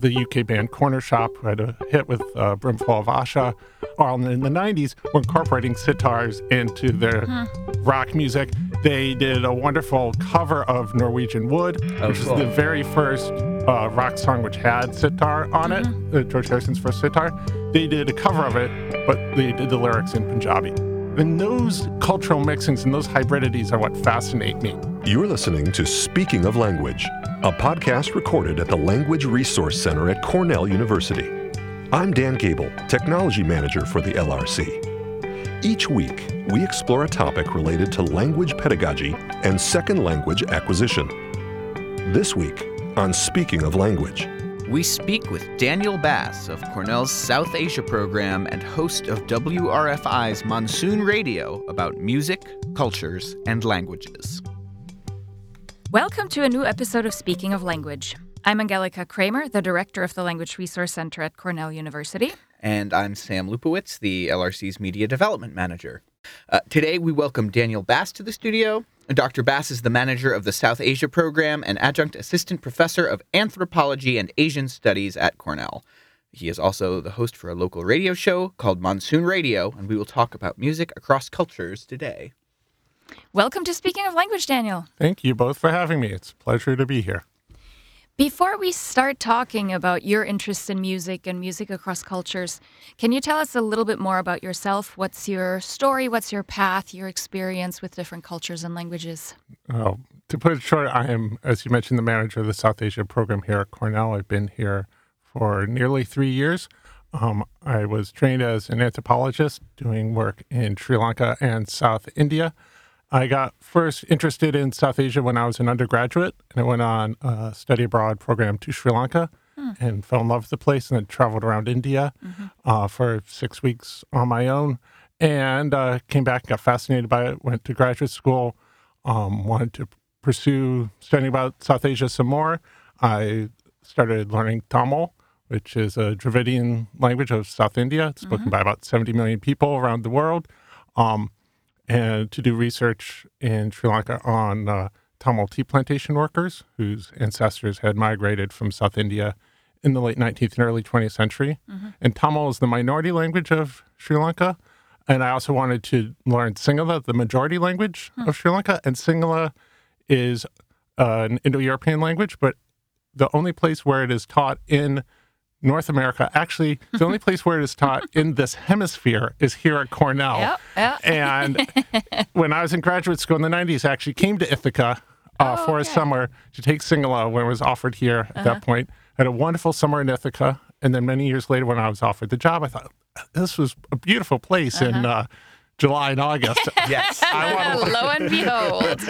the UK band Cornershop, who had a hit with uh, Brimful of Asha, all in the 90s, were incorporating sitars into their rock music. They did a wonderful cover of Norwegian Wood, Oh, which cool. is the very first uh, rock song which had sitar on it, uh, George Harrison's first sitar. They did a cover of it, but they did the lyrics in Punjabi. And those cultural mixings and those hybridities are what fascinate me. You're listening to Speaking of Language, a podcast recorded at the Language Resource Center at Cornell University. I'm Dan Gable, Technology Manager for the LRC. Each week, we explore a topic related to language pedagogy and second language acquisition. This week, on Speaking of Language, We speak with Daniel Bass of Cornell's South Asia program and host of WRFI's Monsoon Radio about music, cultures, and languages. Welcome to a new episode of Speaking of Language. I'm Angelika Kraemer, the director of the Language Resource Center at Cornell University. And I'm Sam Lupowitz, the LRC's Media Development Manager. Uh, today, we welcome Daniel Bass to the studio. Dr. Bass is the manager of the South Asia program and adjunct assistant professor of anthropology and Asian studies at Cornell. He is also the host for a local radio show called Monsoon Radio, and we will talk about music across cultures today. Welcome to Speaking of Language, Daniel. Thank you both for having me. It's a pleasure to be here. Before we start talking about your interest in music and music across cultures, can you tell us a little bit more about yourself? What's your story? What's your path, your experience with different cultures and languages? Well, to put it short, I am, as you mentioned, the manager of the South Asia program here at Cornell. I've been here for nearly three years. Um, I was trained as an anthropologist doing work in Sri Lanka and South India. I got first interested in South Asia when I was an undergraduate, and I went on a study abroad program to Sri Lanka and fell in love with the place, and then traveled around India uh, for six weeks on my own, and uh, came back, and got fascinated by it, went to graduate school, um, wanted to pursue studying about South Asia some more. I started learning Tamil, which is a Dravidian language of South India. It's spoken by about 70 million people around the world. Um, and to do research in Sri Lanka on uh, Tamil tea plantation workers whose ancestors had migrated from South India in the late 19th and early 20th century. And Tamil is the minority language of Sri Lanka. And I also wanted to learn Sinhala, the majority language of Sri Lanka. And Sinhala is uh, an Indo European language, but the only place where it is taught in North America, actually, the only place where it is taught in this hemisphere is here at Cornell. Yep, yep. And when I was in graduate school in the 90s, I actually came to Ithaca uh, Oh, for a summer to take Sinhala when it was offered here at that point. Had a wonderful summer in Ithaca. And then many years later, when I was offered the job, I thought, this was a beautiful place in uh, July and August. Yes. I want to Lo and behold.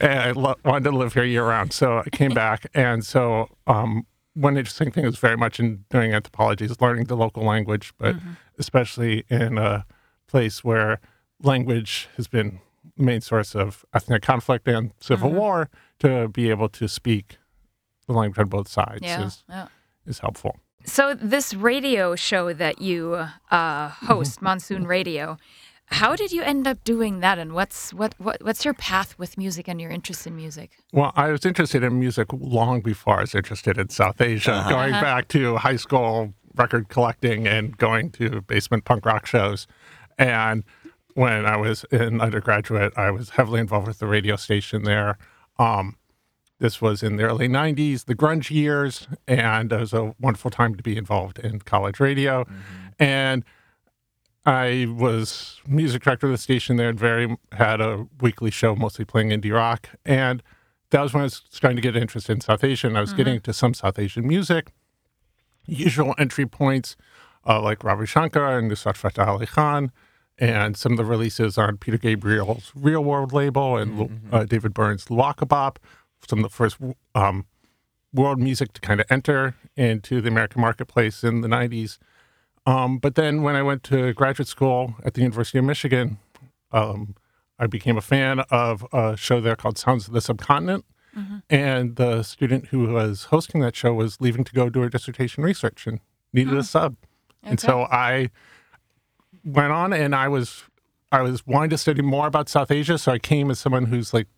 and I lo- wanted to live here year round. So I came back. And so um, one interesting thing is very much in doing anthropology is learning the local language, but mm-hmm. especially in a place where language has been the main source of ethnic conflict and civil mm-hmm. war, to be able to speak the language on both sides yeah, is, yeah. is helpful. So this radio show that you uh, host, mm-hmm. Monsoon Radio, how did you end up doing that, and what's what, what what's your path with music and your interest in music? Well, I was interested in music long before I was interested in South Asia, uh-huh. going uh-huh. back to high school record collecting and going to basement punk rock shows. And when I was in undergraduate, I was heavily involved with the radio station there. Um, this was in the early 90s, the grunge years, and it was a wonderful time to be involved in college radio. Mm-hmm. And I was music director of the station there and very had a weekly show mostly playing indie rock. And that was when I was starting to get interested in South Asian. I was getting into some South Asian music, usual entry points uh, like Ravi Shankar and Nusrat Fateh Ali Khan, and some of the releases on Peter Gabriel's Real World label and uh, David Byrne's Luaka Bop, some of the first um, world music to kind of enter into the American marketplace in the 90s. Um, but then when I went to graduate school at the University of Michigan, um, I became a fan of a show there called Sounds of the Subcontinent. And the student who was hosting that show was leaving to go do her dissertation research and needed a sub. And so I went on and I was I was wanting to study more about South Asia. So I came as someone who's like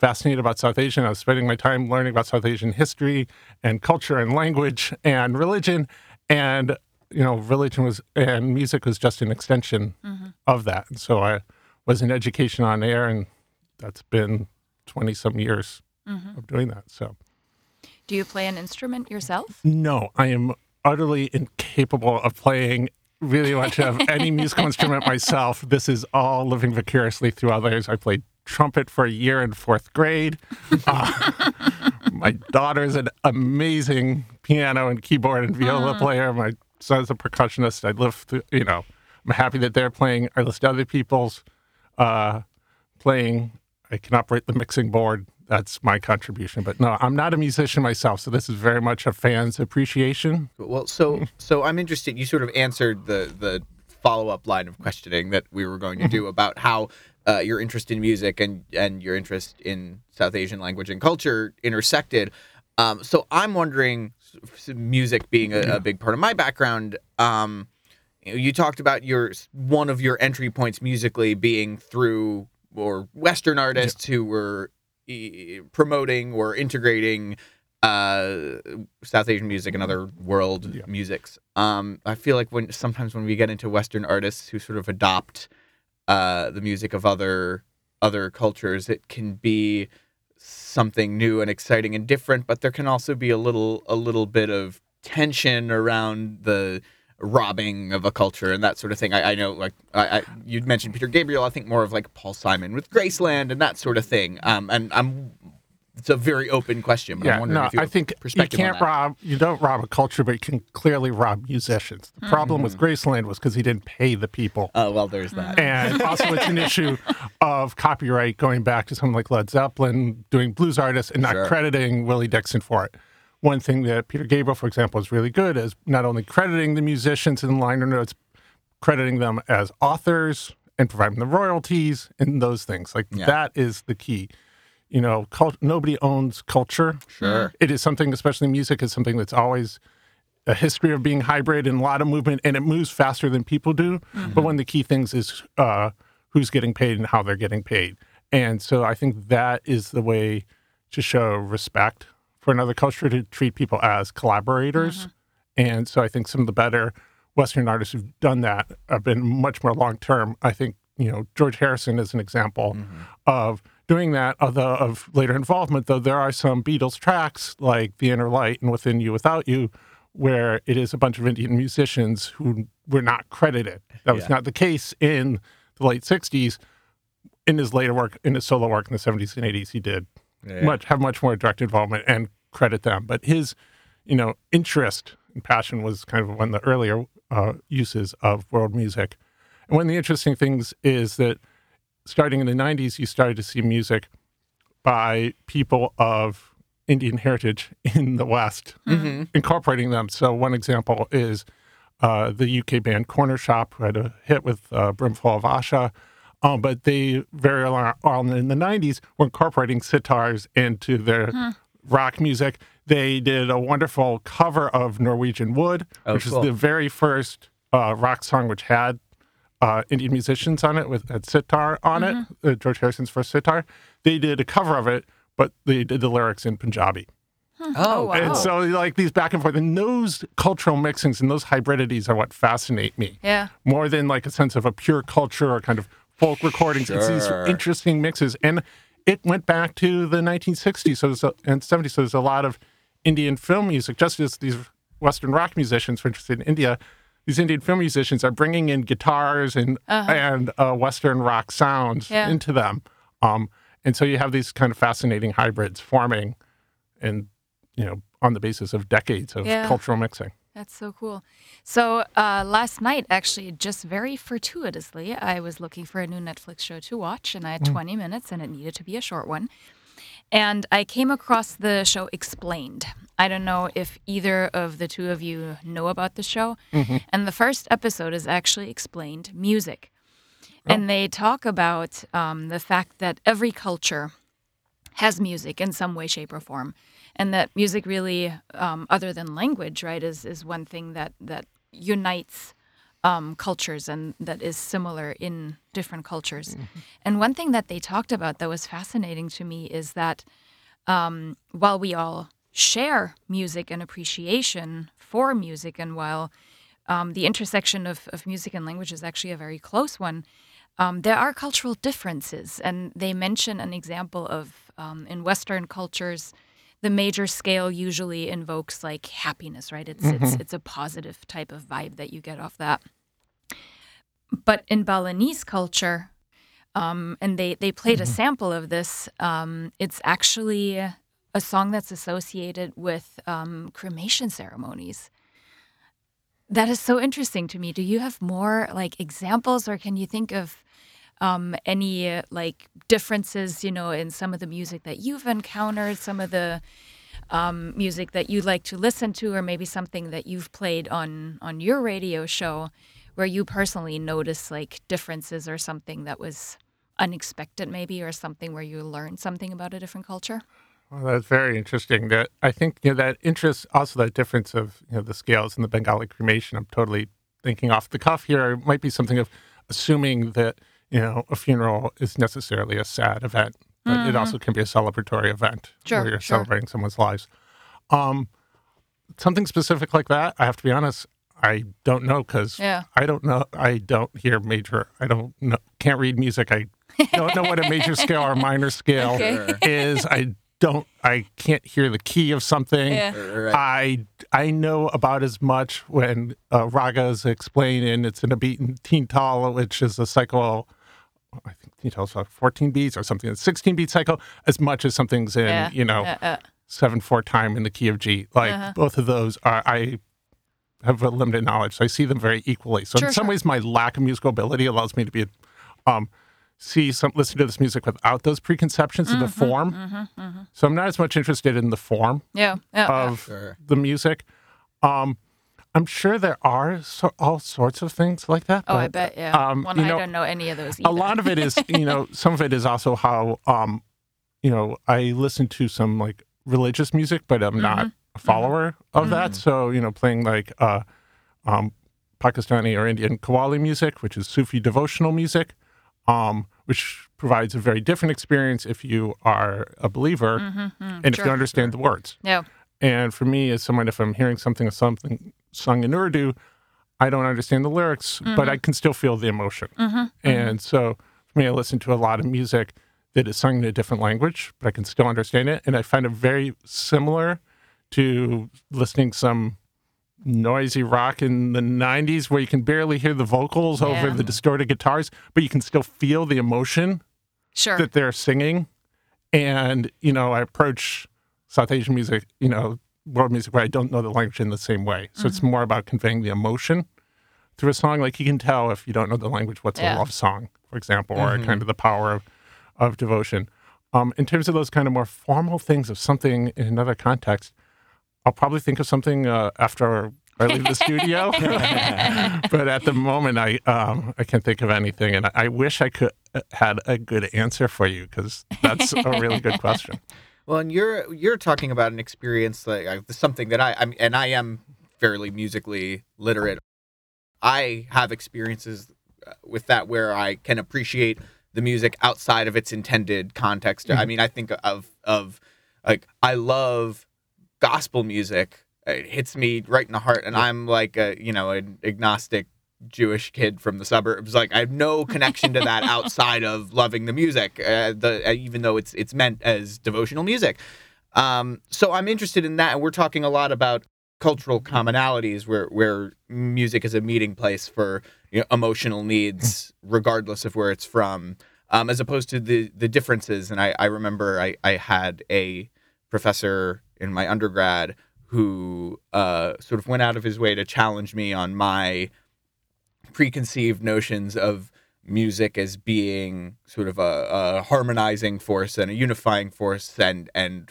fascinated about South Asia. And I was spending my time learning about South Asian history and culture and language and religion. And you know, religion was and music was just an extension mm-hmm. of that. And so I was in education on air, and that's been twenty some years mm-hmm. of doing that. So Do you play an instrument yourself? no, I am utterly incapable of playing really much of any musical instrument myself. This is all living vicariously through others. I played trumpet for a year in fourth grade. Uh, my daughter's an amazing piano and keyboard and viola uh-huh. player. My son's a percussionist. I live through, you know, I'm happy that they're playing. I listen to other people's uh, playing. I can operate the mixing board. That's my contribution. But no, I'm not a musician myself. So this is very much a fan's appreciation. Well, so so I'm interested. You sort of answered the the follow up line of questioning that we were going to do about how uh, your interest in music and and your interest in South Asian language and culture intersected. Um, so I'm wondering, music being a, a big part of my background. Um, you, talked about your one of your entry points musically being through or Western artists who were e- promoting or integrating uh, South Asian music and other world Yeah. musics. Um, I feel like when sometimes when we get into Western artists who sort of adopt uh, the music of other other cultures, it can be something new and exciting and different. But there can also be a little a little bit of tension around the robbing of a culture and that sort of thing. I, I know, like I, I, you'd mentioned Peter Gabriel. I think more of like Paul Simon with Graceland and that sort of thing. Um, and I'm it's a very open question, but I'm Yeah, wondering no, if you I think you can't rob. You don't rob a culture, but you can clearly rob musicians. The problem with hmm. Graceland was because he didn't pay the people, Oh well, there's that. and also it's an issue of copyright going back to someone like Led Zeppelin doing blues artists and not Sure. crediting Willie Dixon for it. One thing that Peter Gabriel, for example, is really good is not only crediting the musicians in liner notes, crediting them as authors and providing the royalties and those things. Like Yeah. that is the key. You know, cult- nobody owns culture. Sure. Mm-hmm. It is something, especially music, is something that's always a history of being hybrid and a lot of movement, and it moves faster than people do. Mm-hmm. But one of the key things is uh, who's getting paid and how they're getting paid. And so I think that is the way to show respect for another culture to treat people as collaborators. Mm-hmm. And so I think some of the better Western artists who've done that have been much more long term. I think, you know, George Harrison is an example of doing that, although of later involvement, though there are some Beatles tracks like The Inner Light and Within You Without You, where it is a bunch of Indian musicians who were not credited. That was Yeah. not the case in the late 60s. In his later work, in his solo work in the 70s and 80s, he did Yeah. much have much more direct involvement and credit them. But his, you know, interest and passion was kind of one of the earlier uh, uses of world music. And one of the interesting things is that starting in the 90s, you started to see music by people of Indian heritage in the West, incorporating them. So one example is uh, the UK band Cornershop, who had a hit with uh, Brimful of Asha. Um, but they very early on in the 90s were incorporating sitars into their rock music. They did a wonderful cover of Norwegian Wood, Oh, which cool. is the very first uh, rock song which had uh, Indian musicians on it with had sitar on it, uh, George Harrison's first sitar. They did a cover of it, but they did the lyrics in Punjabi. Oh, wow. And so, like these back and forth, and those cultural mixings and those hybridities are what fascinate me Yeah. more than like a sense of a pure culture or kind of folk recordings. It's these interesting mixes, and it went back to the 1960s so there's a, and 70s. So there's a lot of Indian film music, just as these Western rock musicians were interested in India. These Indian film musicians are bringing in guitars and and uh, Western rock sounds Yeah. into them, um, and so you have these kind of fascinating hybrids forming, and you know on the basis of decades of Yeah. cultural mixing. That's so cool. So uh, last night, actually, just very fortuitously, I was looking for a new Netflix show to watch, and I had 20 minutes, and it needed to be a short one. And I came across the show Explained. I don't know if either of the two of you know about the show. And the first episode is actually explained music. And they talk about um, the fact that every culture has music in some way, shape, or form, and that music really, um, other than language, right, is is one thing that that unites um, cultures and that is similar in different cultures. And one thing that they talked about that was fascinating to me is that um, while we all share music and appreciation for music, and while um, the intersection of, of music and language is actually a very close one, um, there are cultural differences. And they mention an example of um, in Western cultures, the major scale usually invokes like happiness, right? It's it's it's a positive type of vibe that you get off that. But in Balinese culture, um, and they they played a sample of this. Um, it's actually a song that's associated with um, cremation ceremonies. That is so interesting to me. Do you have more like examples, or can you think of um, any uh, like differences, you know, in some of the music that you've encountered, some of the um, music that you like to listen to, or maybe something that you've played on on your radio show, where you personally notice like differences or something that was unexpected, maybe, or something where you learned something about a different culture? Well, that's very interesting. That I think you know that interest, also that difference of you know the scales in the Bengali cremation. I'm totally thinking off the cuff here. It might be something of assuming that you know a funeral is necessarily a sad event, but it also can be a celebratory event Sure, where you're sure. celebrating someone's lives. Um, something specific like that. I have to be honest. I don't know because Yeah. I don't know. I don't hear major. I don't know. Can't read music. I don't know what a major scale or minor scale Okay. is. I don't. I can't hear the key of something. Yeah. Right. I I know about as much when uh, ragas explain in it's in a beaten teen tal, which is a cycle. I think teen tal is like 14 beats or something. It's 16 beat cycle as much as something's in Yeah. you know Uh, uh, seven four time in the key of G. Like Uh-huh. both of those are I have a limited knowledge, so I see them very equally. So Sure, in some sure. ways, my lack of musical ability allows me to be um see some listen to this music without those preconceptions of the Mm-hmm, form. So I'm not as much interested in the form yeah. Yeah. of Sure. the music. Um, I'm sure there are so, all sorts of things like that. oh, I bet. Yeah. um, well, you I don't know any of those. a lot of it is you know some of it is also how um you know i listen to some like religious music but i'm not Mm-hmm. A follower of that. So you know playing like uh um pakistani or indian qawwali music which is sufi devotional music um which provides a very different experience if you are a believer and if you understand the words. Yeah. and for me, as someone, if I'm hearing something something sung in Urdu, I don't understand the lyrics, but I can still feel the emotion. And so for me, I listen to a lot of music that is sung in a different language, but I can still understand it. And I find it very similar to listening some noisy rock in the 90s where you can barely hear the vocals over the distorted guitars, but you can still feel the emotion Sure. that they're singing. And, you know, I approach South Asian music, you know, world music where I don't know the language in the same way. So it's more about conveying the emotion through a song. Like you can tell if you don't know the language, what's Yeah. a love song, for example, or kind of the power of, of devotion. Um, in terms of those kind of more formal things of something in another context, I'll probably think of something uh, after I leave the studio. but at the moment, I um, I can't think of anything, and I, I wish I could uh, had a good answer for you because that's a really good question. Well, and you're you're talking about an experience like uh, something that I I'm, and I am fairly musically literate. I have experiences uh, with that where I can appreciate the music outside of its intended context. I mean, I think of of like I love gospel music. It hits me right in the heart, and I'm like a you know an agnostic Jewish kid from the suburbs. Like I have no connection to that outside of loving the music, uh, the uh, even though it's it's meant as devotional music. Um, so I'm interested in that, and we're talking a lot about cultural commonalities where where music is a meeting place for you know, emotional needs, regardless of where it's from, um, as opposed to the the differences. And I, I remember I, I had a professor in my undergrad who uh, sort of went out of his way to challenge me on my preconceived notions of music as being sort of a, a harmonizing force and a unifying force and and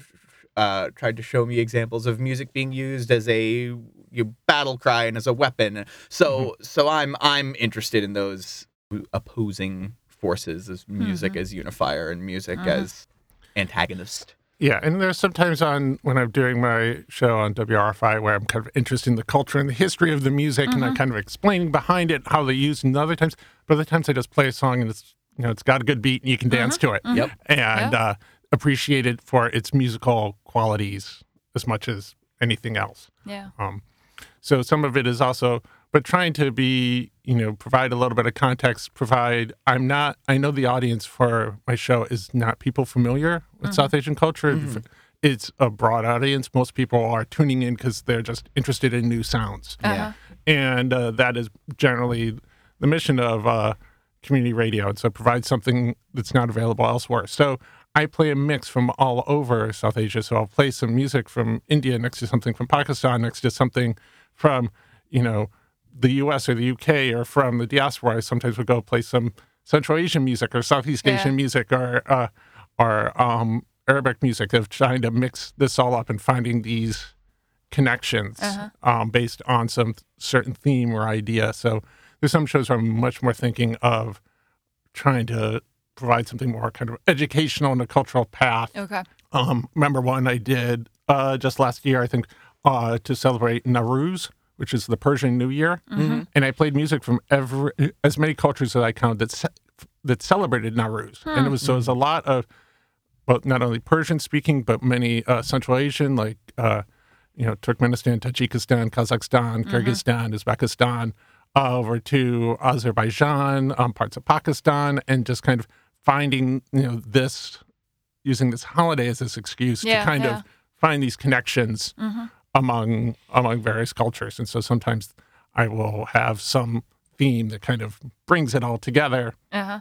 uh, tried to show me examples of music being used as a you battle cry and as a weapon. So so I'm I'm interested in those opposing forces as music as unifier and music as antagonist. Yeah, and there's sometimes on when I'm doing my show on WRFI where I'm kind of interested in the culture and the history of the music, and I'm kind of explaining behind it how they use. it. And other times, but other times I just play a song and it's you know it's got a good beat and you can dance to it. Yep. and uh, appreciate it for its musical qualities as much as anything else. Yeah. Um, so some of it is also, but trying to be, you know, provide a little bit of context. Provide. I'm not. I know the audience for my show is not people familiar with South Asian culture. It's a broad audience. Most people are tuning in because they're just interested in new sounds, Yeah. and uh, that is generally the mission of uh, community radio. And so provide something that's not available elsewhere. So I play a mix from all over South Asia. So I'll play some music from India next to something from Pakistan, next to something from, you know, the US or the UK or from the diaspora. I sometimes would go play some Central Asian music or Southeast Yeah. Asian music or, uh, or um, Arabic music of trying to mix this all up and finding these connections Uh-huh. um, based on some certain theme or idea. So there's some shows where I'm much more thinking of trying to provide something more kind of educational and a cultural path. Okay. Um, remember one I did uh, just last year, I think, uh, to celebrate Nowruz, which is the Persian New Year, and I played music from every as many cultures that I counted that ce- that celebrated Nowruz, and it was so it was a lot of well, not only Persian speaking, but many uh, Central Asian, like uh, you know Turkmenistan, Tajikistan, Kazakhstan, Kyrgyzstan, Uzbekistan, uh, over to Azerbaijan, um, parts of Pakistan, and just kind of finding you know this using this holiday as this excuse Yeah, to kind yeah. of find these connections among among various cultures. And so sometimes I will have some theme that kind of brings it all together. Uh huh.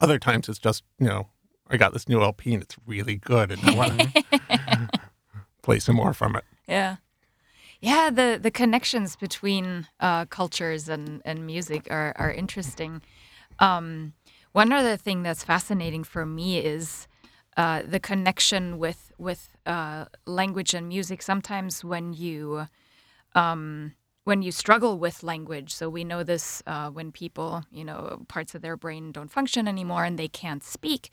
Other times it's just you know I got this new LP and it's really good and I want to play some more from it. Yeah. Yeah, the, the connections between uh, cultures and, and music are, are interesting. Um, one other thing that's fascinating for me is uh, the connection with with uh, language and music. Sometimes when you um, when you struggle with language, so we know this uh, when people, you know, parts of their brain don't function anymore and they can't speak,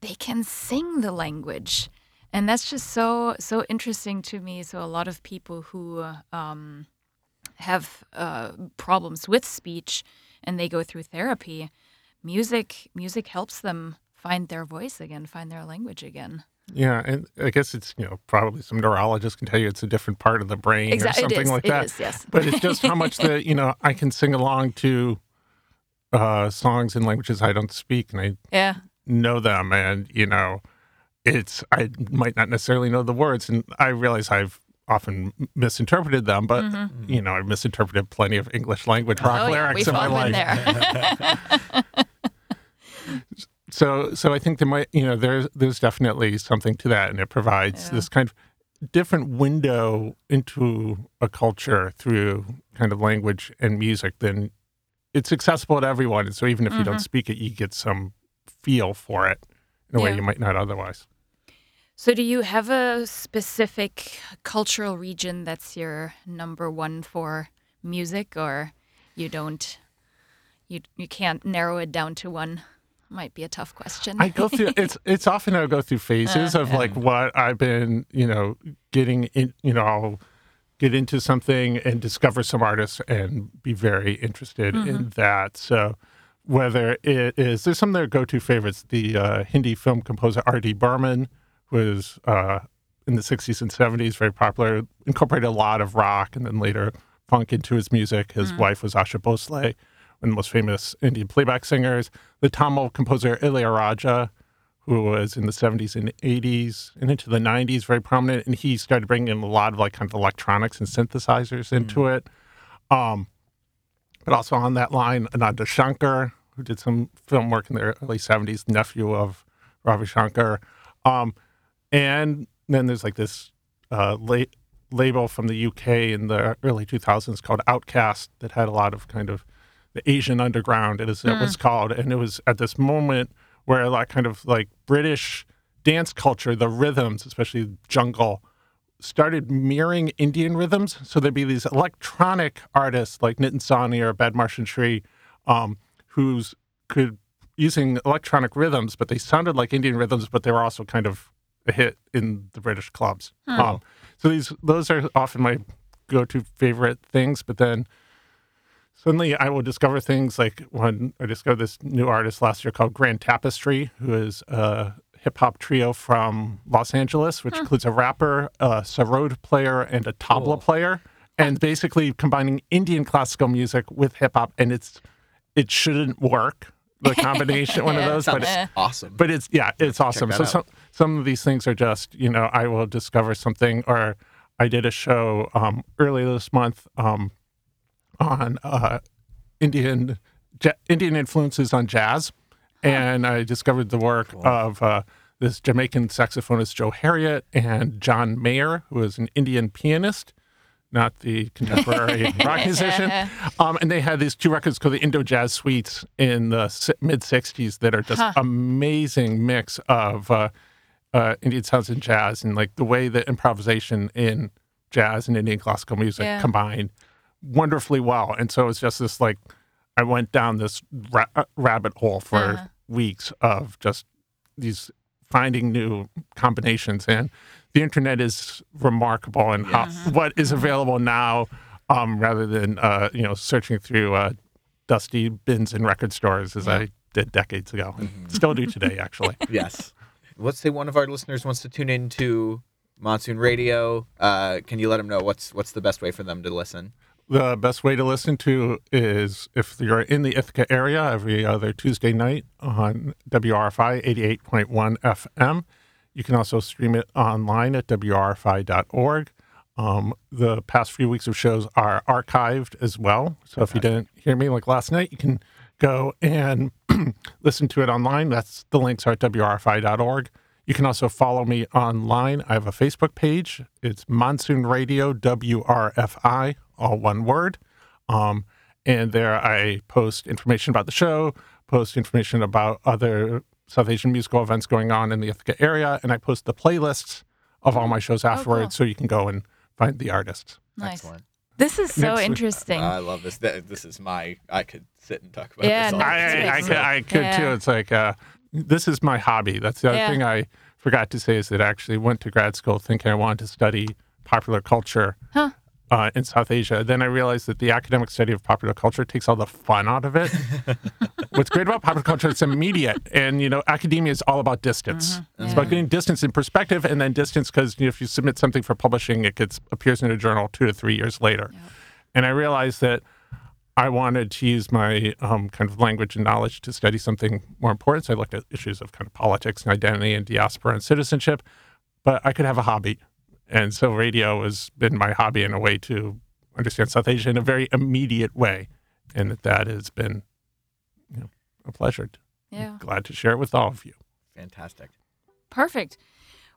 they can sing the language and that's just so so interesting to me so a lot of people who um, have uh, problems with speech and they go through therapy music music helps them find their voice again find their language again Yeah, and I guess it's you know probably some neurologists can tell you it's a different part of the brain or Exactly, it something is, like it that. is, yes. But it's just how much that you know I can sing along to uh, songs in languages I don't speak, and I yeah know them, and you know it's I might not necessarily know the words, and I realize I've often misinterpreted them, but you know I've misinterpreted plenty of English language rock oh yeah lyrics we've in my been life. So, so I think there might, you know, there's there's definitely something to that, and it provides Yeah. this kind of different window into a culture through kind of language and music. Then it's accessible to everyone, and so even if you don't mm-hmm. speak it, you get some feel for it in a way you might not otherwise. so do you have a specific cultural region that's your number one for music or you don't you you can't narrow it down to one might be a tough question I go through it's it's often I go through phases of like what I've been, you know, getting in, you know, I'll get into something and discover some artists and be very interested in that. So whether it is there's some of their go-to favorites, the uh, Hindi film composer R.D. Burman was uh, in the 60s and 70s very popular, incorporated a lot of rock and then later funk into his music. His wife was Asha Bhosle, of the most famous Indian playback singers. The Tamil composer Ilayaraja, who was in the 70s and 80s and into the 90s, very prominent. And he started bringing in a lot of like kind of electronics and synthesizers into it. Um, but also on that line, Ananda Shankar, who did some film work in the early 70s, nephew of Ravi Shankar. Um, and then there's like this uh, la- label from the UK in the early 2000s called Outcaste that had a lot of kind of the Asian underground, as it was called. And it was at this moment where lot kind of like British dance culture, the rhythms, especially jungle, started mirroring Indian rhythms. So there'd be these electronic artists like Nitin Sawhney or Badmarsh and Shri, um, who's could using electronic rhythms, but they sounded like Indian rhythms, but they were also kind of a hit in the British clubs. Um, so these those are often my go-to favorite things. But then suddenly I will discover things like when I discovered this new artist last year called Grand Tapestry, who is a hip hop trio from Los Angeles, which includes a rapper, a sarod player, and a tabla Cool. player, and basically combining Indian classical music with hip hop. And it's it shouldn't work the combination one of those, but Sounds it, awesome. but it's yeah, it's awesome. So out. some some of these things are just you know I will discover something, or I did a show um, earlier this month um, on uh, Indian ja- Indian influences on jazz, and I discovered the work of uh, this Jamaican saxophonist Joe Harriott and John Mayer, who is an Indian pianist. Not the contemporary rock musician. Um, and they had these two records called the Indo Jazz Suites in the mid 60s that are just amazing mix of uh, uh, Indian sounds and jazz and like the way that improvisation in jazz and Indian classical music Yeah. combine wonderfully well. And so it's just this like, I went down this ra- uh, rabbit hole for Uh-huh. weeks of just these finding new combinations. And the internet is remarkable in how, what is available now um, rather than, uh, you know, searching through uh, dusty bins in record stores as I did decades ago. and Still do today, actually. yes. Let's say one of our listeners wants to tune into Monsoon Radio. Uh, can you let them know what's what's the best way for them to listen? The best way to listen to is if you're in the Ithaca area every other Tuesday night on WRFI 88.1 FM. You can also stream it online at WRFI.org. Um, the past few weeks of shows are archived as well. So if you didn't hear me like last night, you can go and listen to it online. That's the links are at WRFI.org. You can also follow me online. I have a Facebook page. It's Monsoon Radio WRFI, all one word. Um, and there I post information about the show, post information about other South Asian musical events going on in the Ithaca area, and I post the playlists of all my shows afterwards so you can go and find the artists. Nice. Excellent. This is so Next week. interesting. I love this. This is my. I could sit and talk about Yeah, this all day. I, I, I, could. I could Yeah. too. It's like, uh, this is my hobby. That's the other Yeah. thing I forgot to say is that I actually went to grad school thinking I wanted to study popular culture Huh. Uh, in South Asia. Then I realized that the academic study of popular culture takes all the fun out of it. What's great about popular culture, it's immediate. And, you know, academia is all about distance. Mm-hmm. It's about getting distance in perspective and then distance because you know, if you submit something for publishing, it gets appears in a journal two to three years later. And I realized that I wanted to use my um, kind of language and knowledge to study something more important. So I looked at issues of kind of politics and identity and diaspora and citizenship, but I could have a hobby. And so radio has been my hobby in a way to understand South Asia in a very immediate way. And that, that has been you know, a pleasure. yeah. Glad to share it with all of you. Fantastic. Perfect.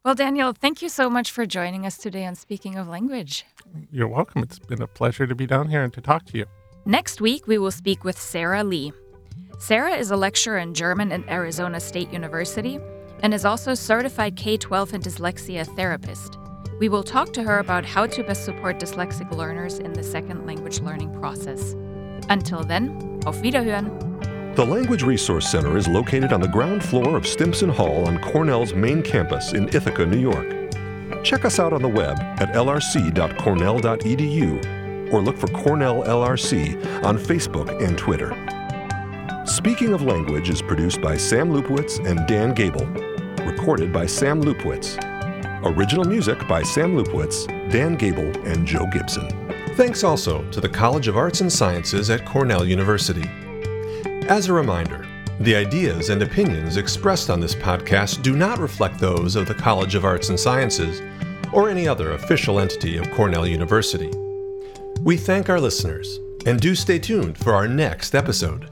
Well, Daniel, thank you so much for joining us today on Speaking of Language. You're welcome. It's been a pleasure to be down here and to talk to you. Next week, we will speak with Sarah Lee. Sarah is a lecturer in German at Arizona State University and is also certified K 12 and dyslexia therapist. We will talk to her about how to best support dyslexic learners in the second language learning process. Until then, auf Wiederhören! The Language Resource Center is located on the ground floor of Stimson Hall on Cornell's main campus in Ithaca, New York. Check us out on the web at lrc.cornell.edu or look for Cornell LRC on Facebook and Twitter. Speaking of Language is produced by Sam Lupowitz and Dan Gable. Recorded by Sam Lupowitz. Original music by Sam Lupowitz, Dan Gable, and Joe Gibson. Thanks also to the College of Arts and Sciences at Cornell University. As a reminder, the ideas and opinions expressed on this podcast do not reflect those of the College of Arts and Sciences or any other official entity of Cornell University. We thank our listeners and do stay tuned for our next episode.